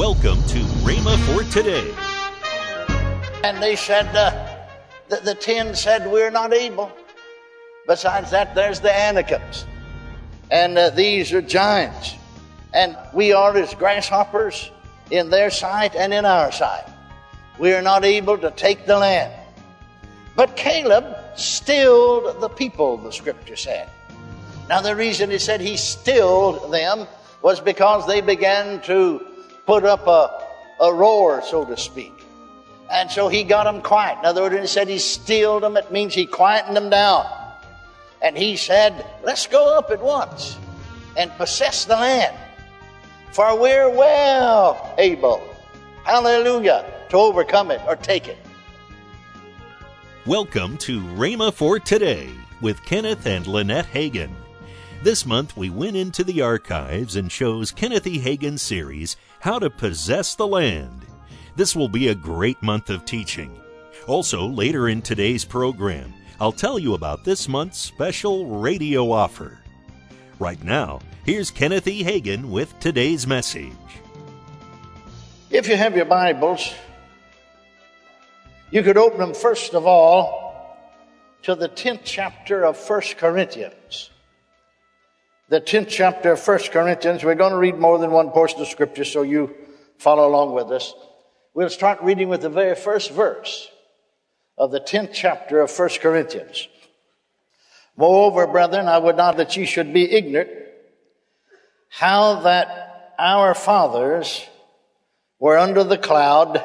Welcome to Rhema for today. And they said, uh, the, the ten said, We're not able. Besides that, there's the Anakims. And uh, these are giants. And we are as grasshoppers in their sight and in our sight. We are not able to take the land. But Caleb stilled the people, the scripture said. Now, the reason he said he stilled them was because they began to put up a, a roar, so to speak. And so he got them quiet. In other words, he said he stilled them, it means he quietened them down. And he said, Let's go up at once and possess the land. For we're well able, hallelujah, to overcome it or take it. Welcome to Rhema for Today with Kenneth and Lynette Hagin. This month we went into the archives and chose Kenneth E. Hagin's series, How to Possess the Land. This will be a great month of teaching. Also, later in today's program, I'll tell you about this month's special radio offer. Right now, here's Kenneth E. Hagin with today's message. If you have your Bibles, you could open them first of all to the 10th chapter of 1 Corinthians. The 10th chapter of 1 Corinthians. We're going to read more than one portion of Scripture, so you follow along with us. We'll start reading with the very first verse of the 10th chapter of 1 Corinthians. Moreover, brethren, I would not that ye should be ignorant how that our fathers were under the cloud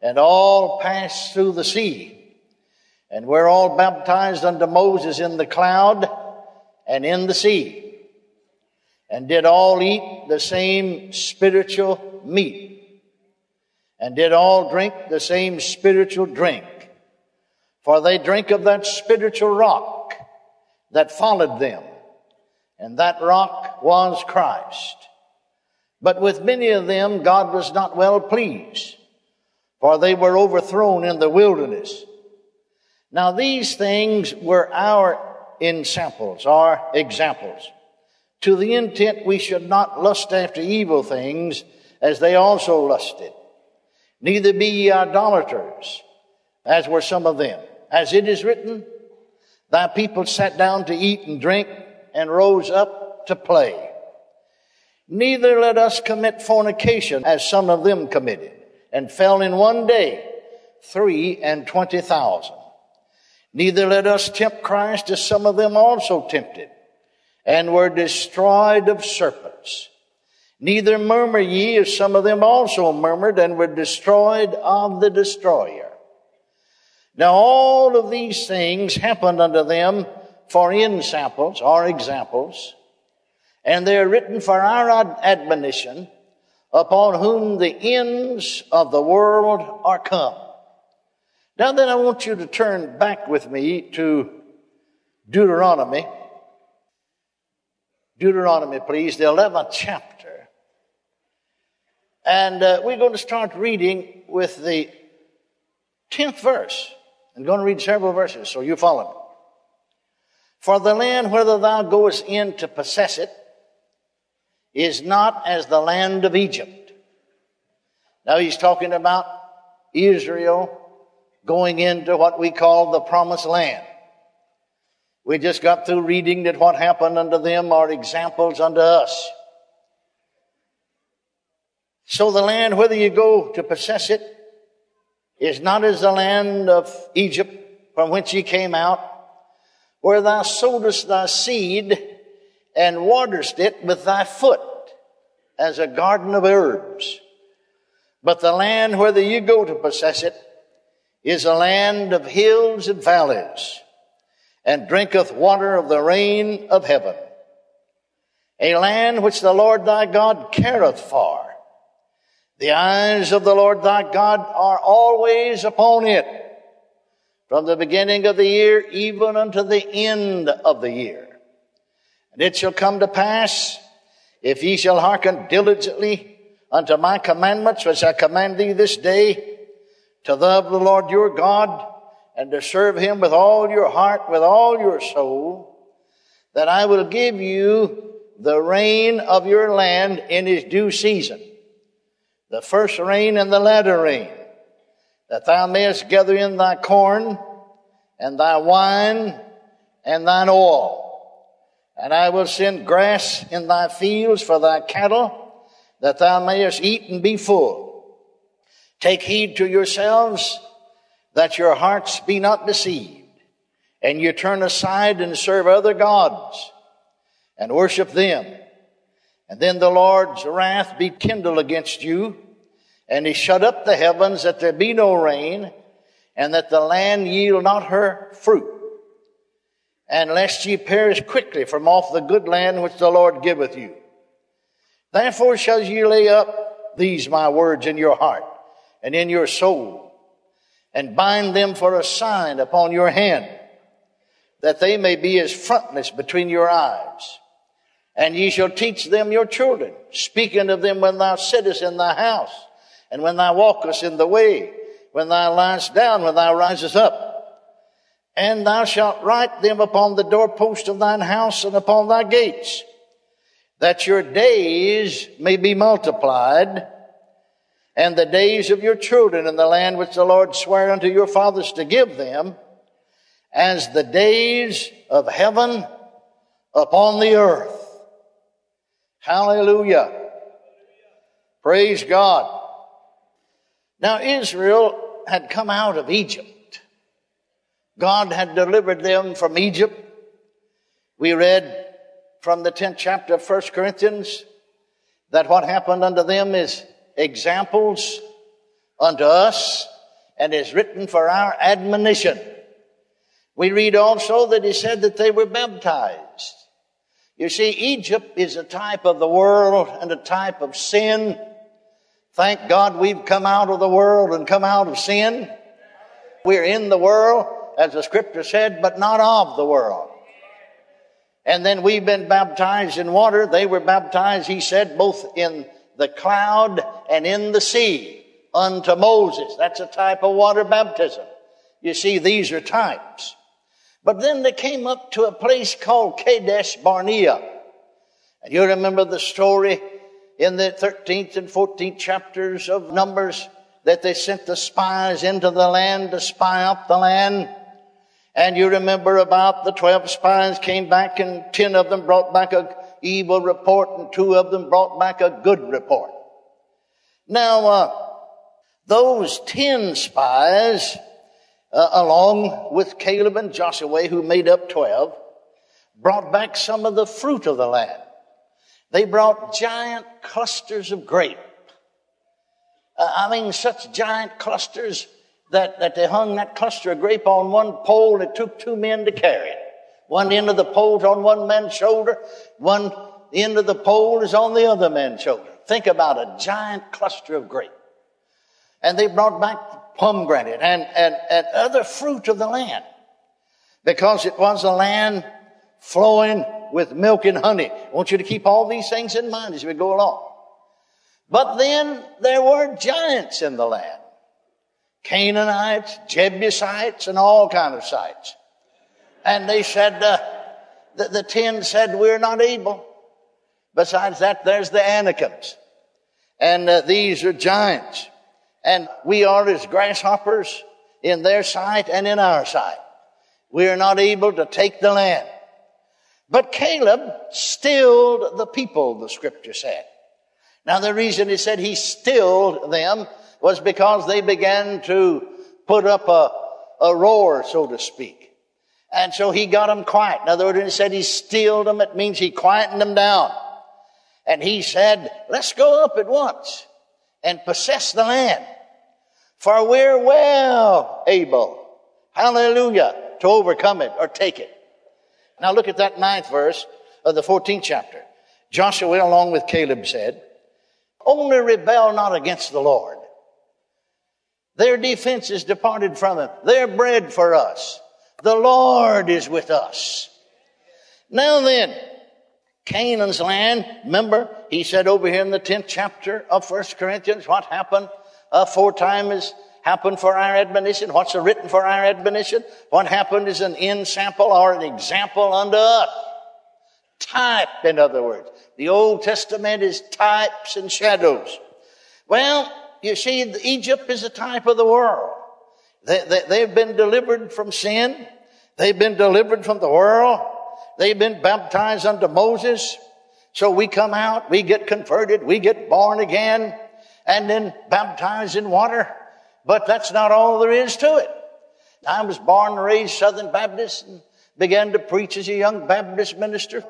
and all passed through the sea and were all baptized unto Moses in the cloud and in the sea and did all eat the same spiritual meat and did all drink the same spiritual drink for they drink of that spiritual rock that followed them and that rock was Christ. But with many of them, God was not well pleased, for they were overthrown in the wilderness. Now, these things were our ensamples, our examples, to the intent we should not lust after evil things as they also lusted. Neither be ye idolaters, as were some of them. As it is written, Thy people sat down to eat and drink and rose up to play. Neither let us commit fornication as some of them committed and fell in one day three and twenty thousand. Neither let us tempt Christ as some of them also tempted and were destroyed of serpents. Neither murmur ye as some of them also murmured and were destroyed of the destroyer. Now all of these things happened unto them for ensamples or examples, and they are written for our admonition upon whom the ends of the world are come. Now then I want you to turn back with me to Deuteronomy. Deuteronomy, please, the 11th chapter. And uh, we're going to start reading with the 10th verse. I'm going to read several verses, so you follow me. For the land whither thou goest in to possess it is not as the land of Egypt. Now he's talking about Israel going into what we call the promised land. We just got through reading that what happened unto them are examples unto us. So the land, whether you go to possess it, is not as the land of Egypt from whence ye came out, where thou sowedest thy seed and waterest it with thy foot as a garden of herbs. But the land whither you go to possess it is a land of hills and valleys and drinketh water of the rain of heaven. A land which the Lord thy God careth for the eyes of the Lord thy God are always upon it, from the beginning of the year even unto the end of the year. And it shall come to pass, if ye shall hearken diligently unto my commandments, which I command thee this day, to love the Lord your God, and to serve him with all your heart, with all your soul, that I will give you the rain of your land in his due season the first rain and the latter rain, that thou mayest gather in thy corn and thy wine and thine oil. And I will send grass in thy fields for thy cattle, that thou mayest eat and be full. Take heed to yourselves that your hearts be not deceived, and you turn aside and serve other gods and worship them. And then the Lord's wrath be kindled against you, and he shut up the heavens that there be no rain, and that the land yield not her fruit. And lest ye perish quickly from off the good land which the Lord giveth you. Therefore shall ye lay up these my words in your heart and in your soul, and bind them for a sign upon your hand, that they may be as frontlets between your eyes. And ye shall teach them your children, speaking of them when thou sittest in thy house, and when thou walkest in the way, when thou liest down, when thou risest up. And thou shalt write them upon the doorpost of thine house and upon thy gates, that your days may be multiplied, and the days of your children in the land which the Lord sware unto your fathers to give them, as the days of heaven upon the earth. Hallelujah. Praise God. Now Israel had come out of Egypt. God had delivered them from Egypt. We read from the 10th chapter of 1 Corinthians that what happened unto them is examples unto us and is written for our admonition. We read also that he said that they were baptized. You see, Egypt is a type of the world and a type of sin. Thank God we've come out of the world and come out of sin. We're in the world, as the scripture said, but not of the world. And then we've been baptized in water. They were baptized, he said, both in the cloud and in the sea unto Moses. That's a type of water baptism. You see, these are types. But then they came up to a place called Kadesh Barnea. And you remember the story in the 13th and 14th chapters of Numbers that they sent the spies into the land to spy out the land. And you remember about the 12 spies came back and 10 of them brought back a evil report and two of them brought back a good report. Now, uh, those 10 spies uh, along with Caleb and Joshua, who made up 12, brought back some of the fruit of the land. They brought giant clusters of grape. Uh, I mean, such giant clusters that, that they hung that cluster of grape on one pole. and It took two men to carry it. One end of the pole is on one man's shoulder. One end of the pole is on the other man's shoulder. Think about a giant cluster of grape. And they brought back pomegranate and, and, and other fruit of the land because it was a land flowing with milk and honey. I want you to keep all these things in mind as we go along. But then there were giants in the land. Canaanites, Jebusites, and all kind of sites. And they said, uh, the, the ten said, we're not able. Besides that, there's the Anakims. And uh, these are giants and we are as grasshoppers in their sight and in our sight. We are not able to take the land. But Caleb stilled the people, the scripture said. Now the reason he said he stilled them was because they began to put up a, a roar, so to speak. And so he got them quiet. In other words, when he said he stilled them, it means he quietened them down. And he said, let's go up at once and possess the land. For we're well able, hallelujah, to overcome it or take it. Now look at that ninth verse of the 14th chapter. Joshua, went along with Caleb, said, Only rebel not against the Lord. Their defense is departed from them. They're bread for us. The Lord is with us. Now then, Canaan's land, remember, he said over here in the 10th chapter of 1 Corinthians, what happened uh, aforetime has happened for our admonition. What's written for our admonition? What happened is an ensample or an example unto us. Type, in other words. The Old Testament is types and shadows. Well, you see, Egypt is a type of the world. They, they, they've been delivered from sin. They've been delivered from the world. They've been baptized unto Moses. So we come out, we get converted, we get born again, and then baptized in water. But that's not all there is to it. I was born and raised Southern Baptist and began to preach as a young Baptist minister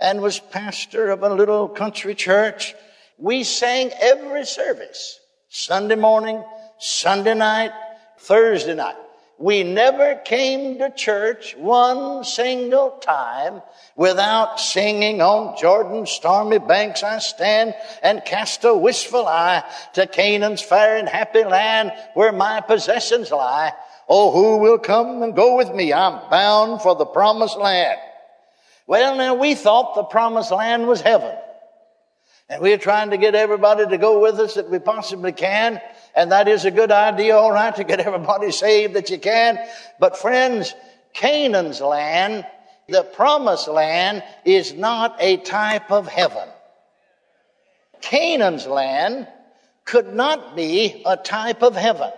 and was pastor of a little country church. We sang every service. Sunday morning, Sunday night, Thursday night. We never came to church one single time without singing on Jordan's stormy banks I stand and cast a wistful eye to Canaan's fair and happy land where my possessions lie. Oh, who will come and go with me? I'm bound for the promised land. Well, now we thought the promised land was heaven. And we're trying to get everybody to go with us that we possibly can. And that is a good idea, all right, to get everybody saved that you can. But friends, Canaan's land, the promised land, is not a type of heaven. Canaan's land could not be a type of heaven.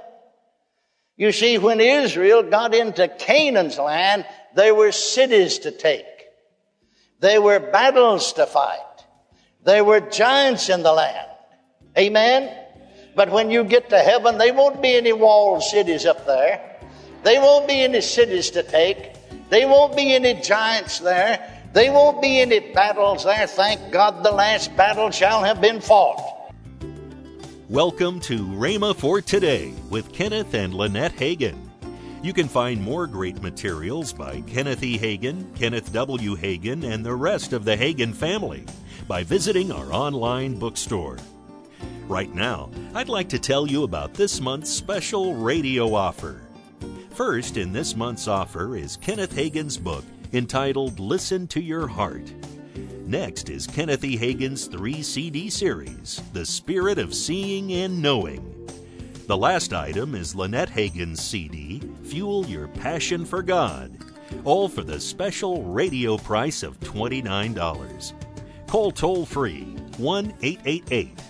You see, when Israel got into Canaan's land, there were cities to take. There were battles to fight. There were giants in the land. Amen? But when you get to heaven, there won't be any walled cities up there. There won't be any cities to take. There won't be any giants there. There won't be any battles there. Thank God the last battle shall have been fought. Welcome to Rhema for Today with Kenneth and Lynette Hagin. You can find more great materials by Kenneth E. Hagin, Kenneth W. Hagin, and the rest of the Hagin family by visiting our online bookstore. Right now, I'd like to tell you about this month's special radio offer. First in this month's offer is Kenneth Hagin's book entitled Listen to Your Heart. Next is Kenneth E. Hagin's three CD series, The Spirit of Seeing and Knowing. The last item is Lynette Hagin's CD, Fuel Your Passion for God, all for the special radio price of $29. Call toll free 1 888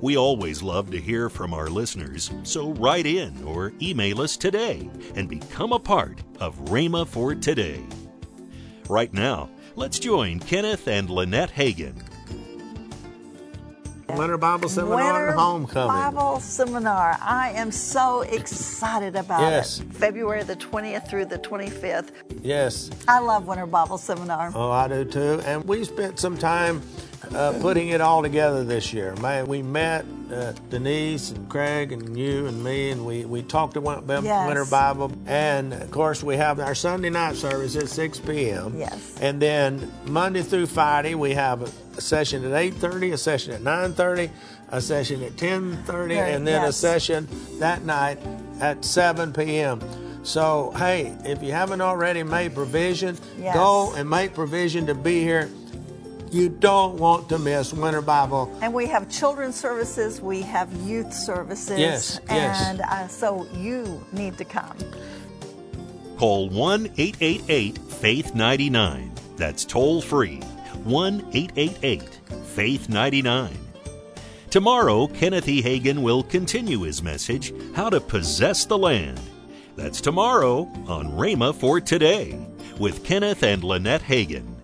We always love to hear from our listeners, so write in or email us today and become a part of Rhema for Today. Right now, let's join Kenneth and Lynette Hagin. Winter Bible Seminar Winter and Homecoming. Bible Seminar. I am so excited about Yes. it. February the 20th through the 25th. Yes. I love Winter Bible Seminar. Oh, I do too. And we spent some time uh, putting it all together this year. Man, we met uh, Denise and Craig and you and me, and we, we talked about Yes. Winter Bible. And of course, we have our Sunday night service at 6 p.m. Yes. And then Monday through Friday, we have a session at 8:30, a session at 9:30, a session at 10:30, Right, and then a session that night at 7 p.m. So, hey, if you haven't already made provision, Yes. go and make provision to be here. You don't want to miss Winter Bible. And we have children's services, we have youth services. Yes, yes. And uh, so you need to come. Call 1 888 Faith 99. That's toll free 1 888 Faith 99. Tomorrow, Kenneth E. Hagin will continue his message, How to Possess the Land. That's tomorrow on Rhema for Today with Kenneth and Lynette Hagin.